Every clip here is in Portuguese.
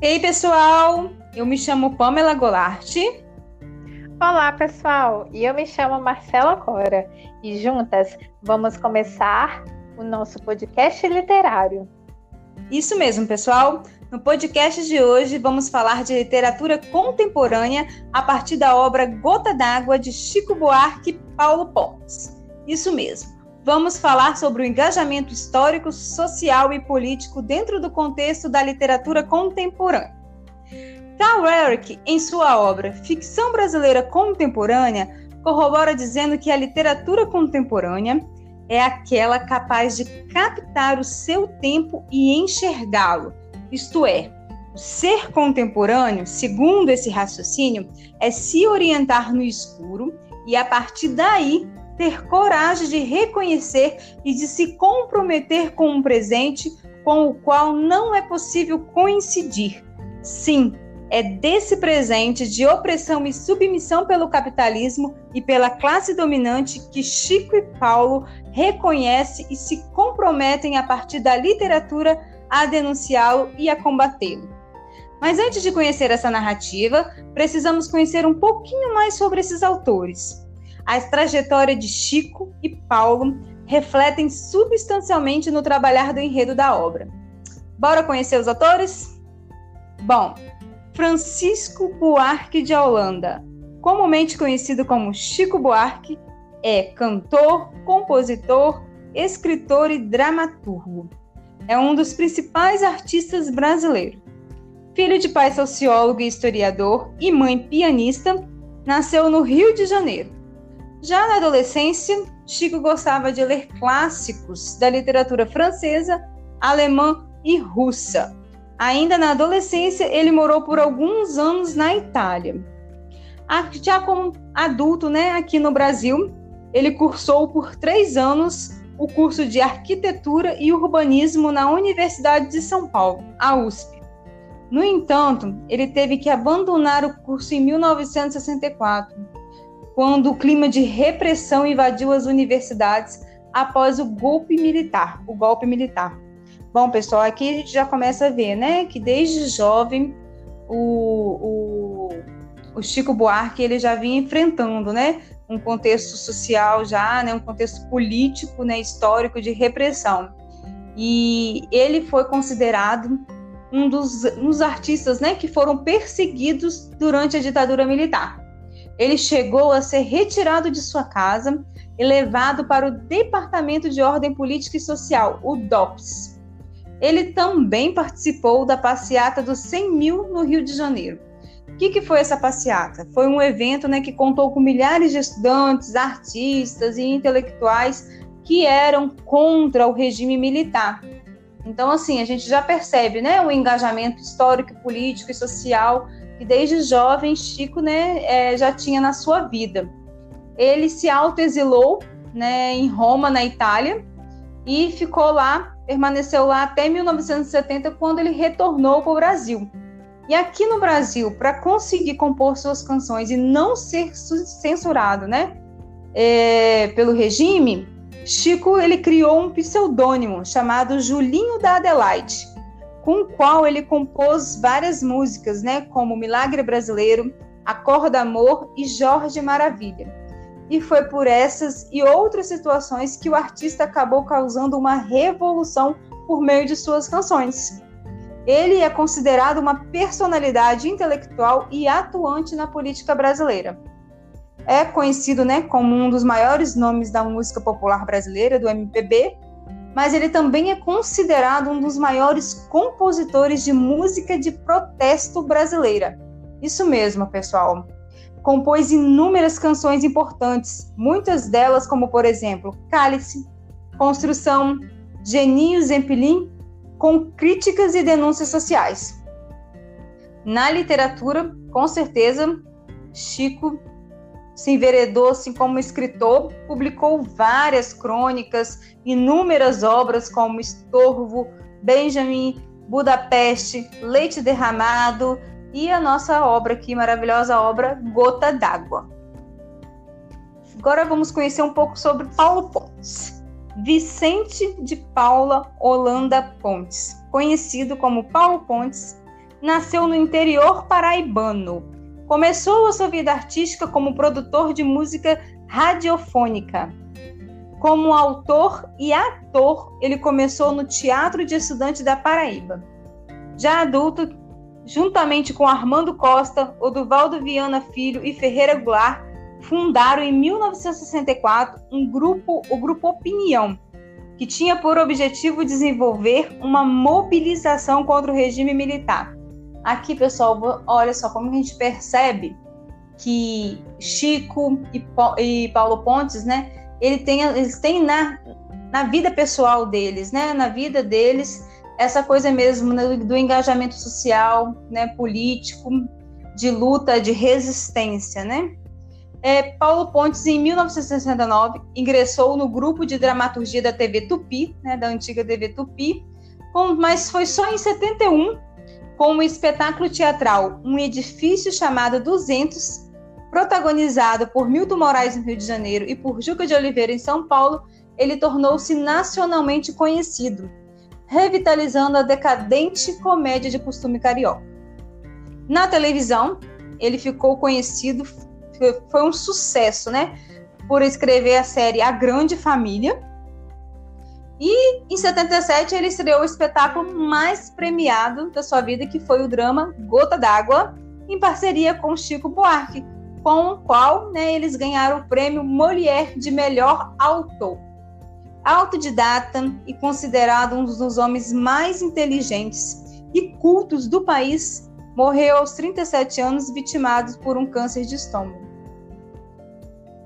Ei, pessoal! Eu me chamo Pamela Goulart. Olá, pessoal! E eu me chamo Marcela Cora. E juntas vamos começar o nosso podcast literário. Isso mesmo, pessoal! No podcast de hoje vamos falar de literatura contemporânea a partir da obra Gota d'Água de Chico Buarque e Paulo Pontes. Isso mesmo. Vamos falar sobre o engajamento histórico, social e político dentro do contexto da literatura contemporânea. Karl Eric, em sua obra Ficção Brasileira Contemporânea, corrobora dizendo que a literatura contemporânea é aquela capaz de captar o seu tempo e enxergá-lo, isto é, ser contemporâneo, segundo esse raciocínio, é se orientar no escuro e, a partir daí, ter coragem de reconhecer e de se comprometer com um presente com o qual não é possível coincidir. Sim, é desse presente de opressão e submissão pelo capitalismo e pela classe dominante que Chico e Paulo reconhecem e se comprometem a partir da literatura a denunciá-lo e a combatê-lo. Mas antes de conhecer essa narrativa, precisamos conhecer um pouquinho mais sobre esses autores. As trajetórias de Chico e Paulo refletem substancialmente no trabalhar do enredo da obra. Bora conhecer os autores? Bom, Francisco Buarque de Holanda, comumente conhecido como Chico Buarque, é cantor, compositor, escritor e dramaturgo. É um dos principais artistas brasileiros. Filho de pai sociólogo e historiador e mãe pianista, nasceu no Rio de Janeiro. Já na adolescência, Chico gostava de ler clássicos da literatura francesa, alemã e russa. Ainda na adolescência, ele morou por alguns anos na Itália. Já como adulto, né, aqui no Brasil, ele cursou por três anos o curso de Arquitetura e Urbanismo na Universidade de São Paulo, a USP. No entanto, ele teve que abandonar o curso em 1964 quando o clima de repressão invadiu as universidades após o golpe militar, o golpe militar. Bom, pessoal, aqui a gente já começa a ver, né, que desde jovem o, o, o Chico Buarque ele já vinha enfrentando, né, um contexto social já, né, um contexto político, né, histórico de repressão. E ele foi considerado um dos, um dos artistas, né, que foram perseguidos durante a ditadura militar ele chegou a ser retirado de sua casa e levado para o Departamento de Ordem Política e Social, o DOPS. Ele também participou da passeata dos 100 mil no Rio de Janeiro. O que, que foi essa passeata? Foi um evento né, que contou com milhares de estudantes, artistas e intelectuais que eram contra o regime militar. Então, assim, a gente já percebe né, o engajamento histórico, político e social que desde jovem Chico né, é, já tinha na sua vida. Ele se autoexilou né, em Roma, na Itália, e ficou lá, permaneceu lá até 1970, quando ele retornou para o Brasil. E aqui no Brasil, para conseguir compor suas canções e não ser censurado né, é, pelo regime, Chico ele criou um pseudônimo chamado Julinho da Adelaide com o qual ele compôs várias músicas, né, como Milagre Brasileiro, Acorda Amor e Jorge Maravilha. E foi por essas e outras situações que o artista acabou causando uma revolução por meio de suas canções. Ele é considerado uma personalidade intelectual e atuante na política brasileira. É conhecido né, como um dos maiores nomes da música popular brasileira, do MPB, mas ele também é considerado um dos maiores compositores de música de protesto brasileira. Isso mesmo, pessoal. Compôs inúmeras canções importantes, muitas delas, como por exemplo Cálice, Construção, Geninho Zempilim, com críticas e denúncias sociais. Na literatura, com certeza, Chico se enveredou assim como escritor, publicou várias crônicas, inúmeras obras como Estorvo, Benjamin, Budapeste, Leite Derramado e a nossa obra aqui, maravilhosa obra Gota d'Água. Agora vamos conhecer um pouco sobre Paulo Pontes. Vicente de Paula Holanda Pontes, conhecido como Paulo Pontes, nasceu no interior paraibano. Começou a sua vida artística como produtor de música radiofônica. Como autor e ator, ele começou no Teatro de Estudante da Paraíba. Já adulto, juntamente com Armando Costa, Oduvaldo Viana Filho e Ferreira Goulart, fundaram em 1964 um grupo, o Grupo Opinião, que tinha por objetivo desenvolver uma mobilização contra o regime militar. Aqui, pessoal, olha só como a gente percebe que Chico e Paulo Pontes, né, ele tem, eles têm na, na vida pessoal deles, né, na vida deles, essa coisa mesmo né, do engajamento social, né, político, de luta, de resistência, né? É, Paulo Pontes, em 1969, ingressou no grupo de dramaturgia da TV Tupi, né, da antiga TV Tupi, mas foi só em 71, com o espetáculo teatral Um Edifício Chamado 200, Protagonizado por Milton Moraes no Rio de Janeiro e por Juca de Oliveira em São Paulo, ele tornou-se nacionalmente conhecido, revitalizando a decadente comédia de costume carioca. Na televisão, ele ficou conhecido, foi um sucesso, né? Por escrever a série A Grande Família. E em 77 ele estreou o espetáculo mais premiado da sua vida, que foi o drama Gota d'Água, em parceria com Chico Buarque, com o qual né, eles ganharam o prêmio Molière de melhor autor. Autodidata e considerado um dos homens mais inteligentes e cultos do país, morreu aos 37 anos vitimado por um câncer de estômago.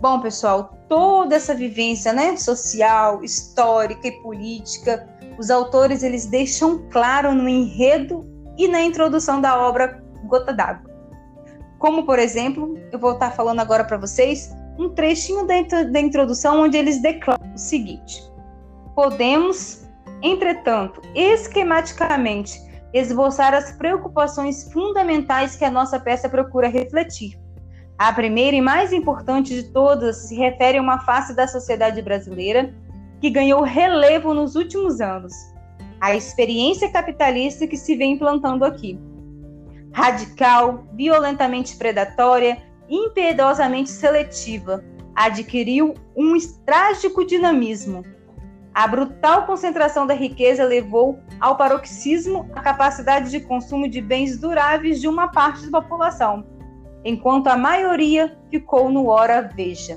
Bom, pessoal, toda essa vivência né, social, histórica e política, os autores eles deixam claro no enredo e na introdução da obra Gota d'Água. Como, por exemplo, eu vou estar falando agora para vocês um trechinho da introdução onde eles declaram o seguinte: Podemos, entretanto, esquematicamente esboçar as preocupações fundamentais que a nossa peça procura refletir. A primeira e mais importante de todas se refere a uma face da sociedade brasileira que ganhou relevo nos últimos anos, a experiência capitalista que se vem implantando aqui radical, violentamente predatória, impiedosamente seletiva, adquiriu um trágico dinamismo. A brutal concentração da riqueza levou ao paroxismo a capacidade de consumo de bens duráveis de uma parte da população, enquanto a maioria ficou no hora veja.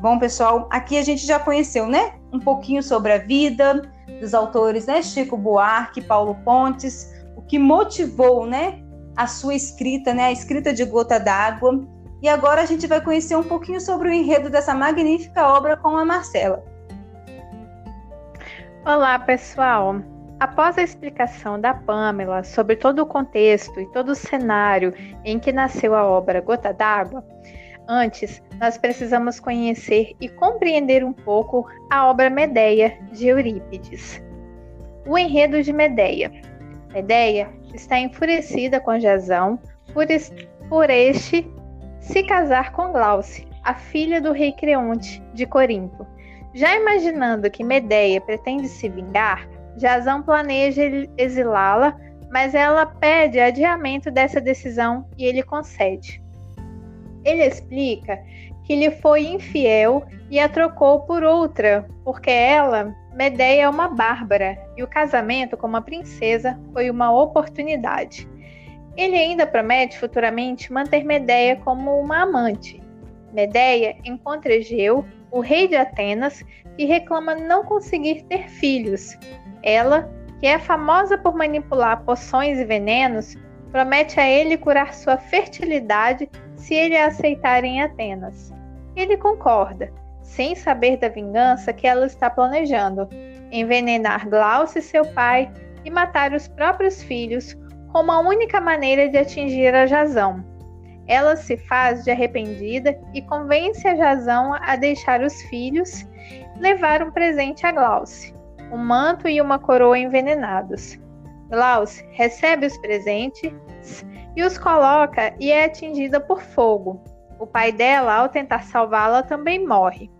Bom, pessoal, aqui a gente já conheceu, né? Um pouquinho sobre a vida dos autores, né? Chico Buarque, Paulo Pontes, que motivou, né, a sua escrita, né, a escrita de Gota d'Água. E agora a gente vai conhecer um pouquinho sobre o enredo dessa magnífica obra com a Marcela. Olá, pessoal. Após a explicação da Pamela sobre todo o contexto e todo o cenário em que nasceu a obra Gota d'Água, antes nós precisamos conhecer e compreender um pouco a obra Medeia de Eurípides. O enredo de Medeia Medeia está enfurecida com Jazão por, por este se casar com Glauce, a filha do rei Creonte de Corinto. Já imaginando que Medeia pretende se vingar, Jazão planeja exilá-la, mas ela pede adiamento dessa decisão e ele concede. Ele explica que lhe foi infiel e a trocou por outra, porque ela Medeia é uma bárbara e o casamento com uma princesa foi uma oportunidade. Ele ainda promete futuramente manter Medeia como uma amante. Medeia encontra Egeu, o rei de Atenas, que reclama não conseguir ter filhos. Ela, que é famosa por manipular poções e venenos, promete a ele curar sua fertilidade se ele a aceitar em Atenas. Ele concorda sem saber da vingança que ela está planejando, envenenar Glauce, seu pai, e matar os próprios filhos como a única maneira de atingir a Jazão. Ela se faz de arrependida e convence a Jazão a deixar os filhos levar um presente a Glauce, um manto e uma coroa envenenados. Glauce recebe os presentes e os coloca e é atingida por fogo. O pai dela, ao tentar salvá-la, também morre.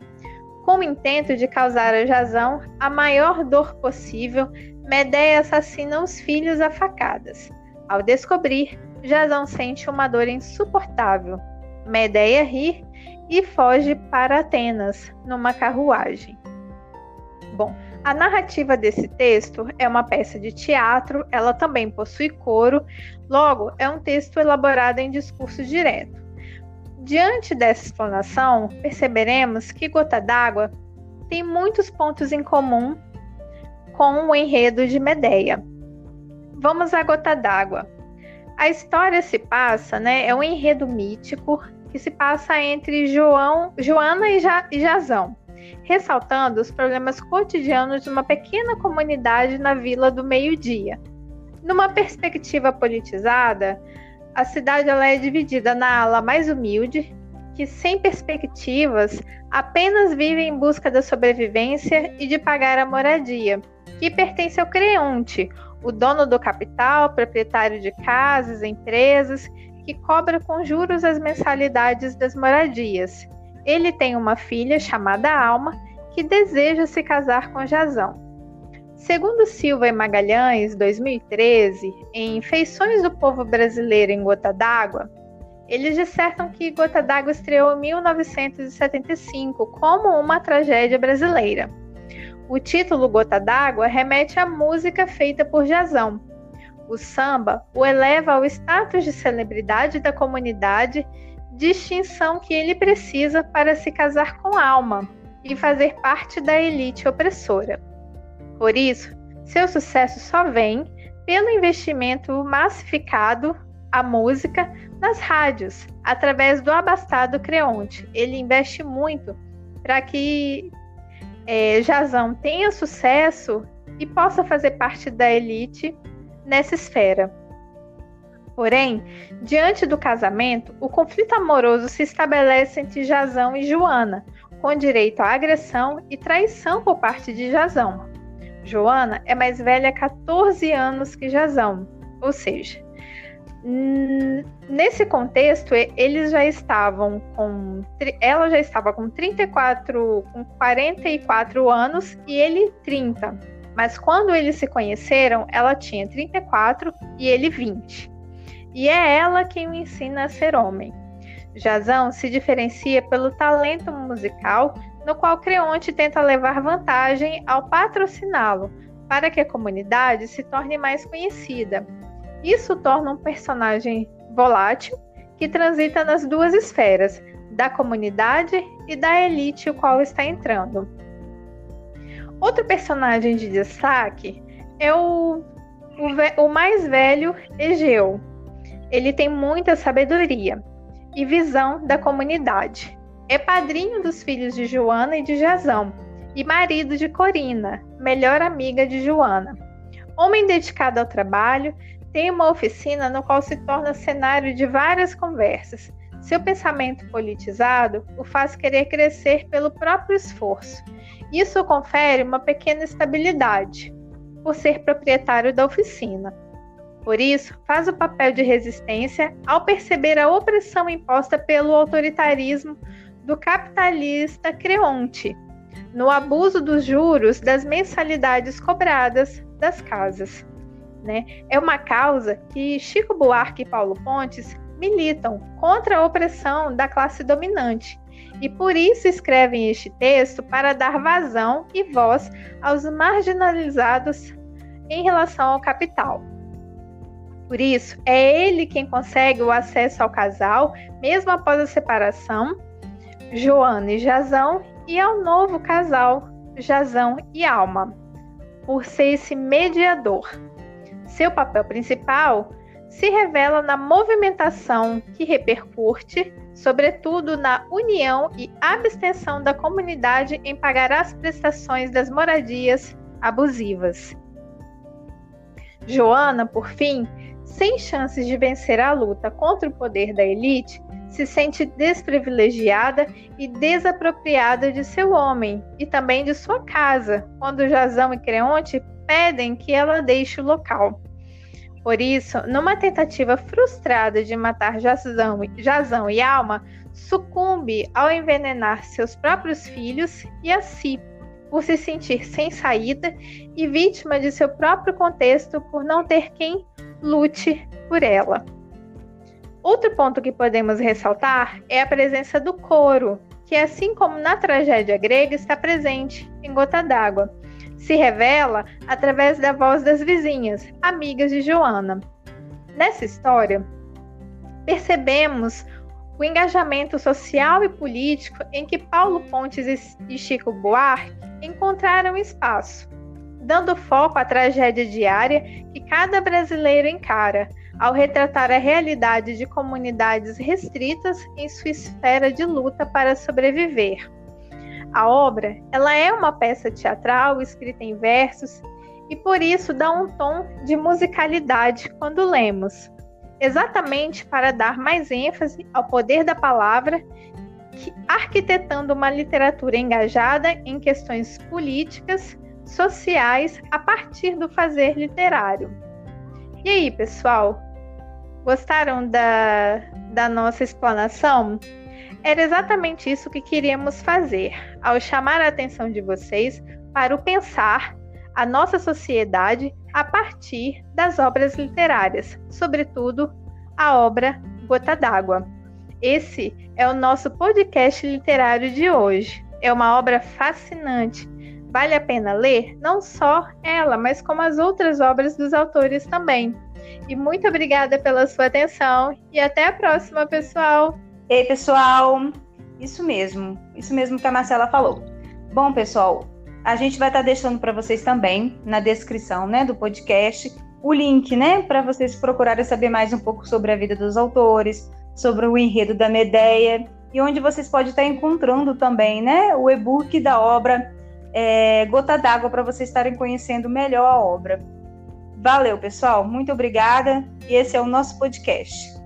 com o intento de causar a Jazão a maior dor possível, Medeia assassina os filhos a facadas. Ao descobrir, Jazão sente uma dor insuportável. Medeia ri e foge para Atenas, numa carruagem. Bom, a narrativa desse texto é uma peça de teatro, ela também possui coro, logo, é um texto elaborado em discurso direto. Diante dessa explanação, perceberemos que Gota d'Água tem muitos pontos em comum com o enredo de Medeia. Vamos à Gota d'Água. A história se passa, né, é um enredo mítico que se passa entre João, Joana e, ja, e Jazão, ressaltando os problemas cotidianos de uma pequena comunidade na Vila do Meio-Dia. Numa perspectiva politizada, a cidade ela é dividida na ala mais humilde, que sem perspectivas apenas vive em busca da sobrevivência e de pagar a moradia, que pertence ao creonte, o dono do capital, proprietário de casas, empresas, que cobra com juros as mensalidades das moradias. Ele tem uma filha chamada Alma que deseja se casar com Jazão. Segundo Silva e Magalhães, 2013, em Feições do Povo Brasileiro em Gota d'Água, eles dissertam que Gota d'Água estreou em 1975 como uma tragédia brasileira. O título Gota d'Água remete à música feita por Jazão, o samba o eleva ao status de celebridade da comunidade, distinção que ele precisa para se casar com alma e fazer parte da elite opressora. Por isso, seu sucesso só vem pelo investimento massificado à música nas rádios, através do abastado Creonte. Ele investe muito para que é, Jazão tenha sucesso e possa fazer parte da elite nessa esfera. Porém, diante do casamento, o conflito amoroso se estabelece entre Jazão e Joana, com direito à agressão e traição por parte de Jazão. Joana é mais velha 14 anos que Jazão, ou seja, nesse contexto eles já estavam com ela já estava com 34 com 44 anos e ele 30 mas quando eles se conheceram, ela tinha 34 e ele 20. E é ela quem o ensina a ser homem. Jazão se diferencia pelo talento musical, no qual Creonte tenta levar vantagem ao patrociná-lo, para que a comunidade se torne mais conhecida. Isso torna um personagem volátil que transita nas duas esferas, da comunidade e da elite o qual está entrando. Outro personagem de destaque é o, o, o mais velho Egeu. Ele tem muita sabedoria e visão da comunidade. É padrinho dos filhos de Joana e de Jazão e marido de Corina, melhor amiga de Joana. Homem dedicado ao trabalho, tem uma oficina no qual se torna cenário de várias conversas. Seu pensamento politizado o faz querer crescer pelo próprio esforço isso confere uma pequena estabilidade, por ser proprietário da oficina. Por isso, faz o papel de resistência ao perceber a opressão imposta pelo autoritarismo do capitalista Creonte, no abuso dos juros das mensalidades cobradas das casas. Né? É uma causa que Chico Buarque e Paulo Pontes militam contra a opressão da classe dominante e por isso escrevem este texto para dar vazão e voz aos marginalizados em relação ao capital. Por isso, é ele quem consegue o acesso ao casal, mesmo após a separação, Joana e Jazão, e ao novo casal, Jazão e Alma, por ser esse mediador. Seu papel principal se revela na movimentação que repercute sobretudo na união e abstenção da comunidade em pagar as prestações das moradias abusivas. Joana, por fim, sem chances de vencer a luta contra o poder da elite, se sente desprivilegiada e desapropriada de seu homem e também de sua casa, quando Jazão e Creonte pedem que ela deixe o local. Por isso, numa tentativa frustrada de matar Jazão, Jazão e Alma, sucumbe ao envenenar seus próprios filhos e a si, por se sentir sem saída e vítima de seu próprio contexto por não ter quem lute por ela. Outro ponto que podemos ressaltar é a presença do coro, que, assim como na tragédia grega, está presente em Gota d'Água. Se revela através da voz das vizinhas, amigas de Joana. Nessa história, percebemos o engajamento social e político em que Paulo Pontes e Chico Buarque encontraram espaço, dando foco à tragédia diária que cada brasileiro encara, ao retratar a realidade de comunidades restritas em sua esfera de luta para sobreviver. A obra, ela é uma peça teatral escrita em versos e por isso dá um tom de musicalidade quando lemos, exatamente para dar mais ênfase ao poder da palavra, arquitetando uma literatura engajada em questões políticas, sociais a partir do fazer literário. E aí, pessoal? Gostaram da, da nossa explanação? Era exatamente isso que queríamos fazer, ao chamar a atenção de vocês para o pensar a nossa sociedade a partir das obras literárias, sobretudo a obra Gota d'Água. Esse é o nosso podcast literário de hoje. É uma obra fascinante. Vale a pena ler não só ela, mas como as outras obras dos autores também. E muito obrigada pela sua atenção e até a próxima, pessoal. Ei, pessoal, isso mesmo, isso mesmo que a Marcela falou. Bom, pessoal, a gente vai estar deixando para vocês também na descrição, né, do podcast o link, né, para vocês procurarem saber mais um pouco sobre a vida dos autores, sobre o enredo da Medeia e onde vocês podem estar encontrando também, né, o e-book da obra é, Gota d'Água para vocês estarem conhecendo melhor a obra. Valeu, pessoal. Muito obrigada. E esse é o nosso podcast.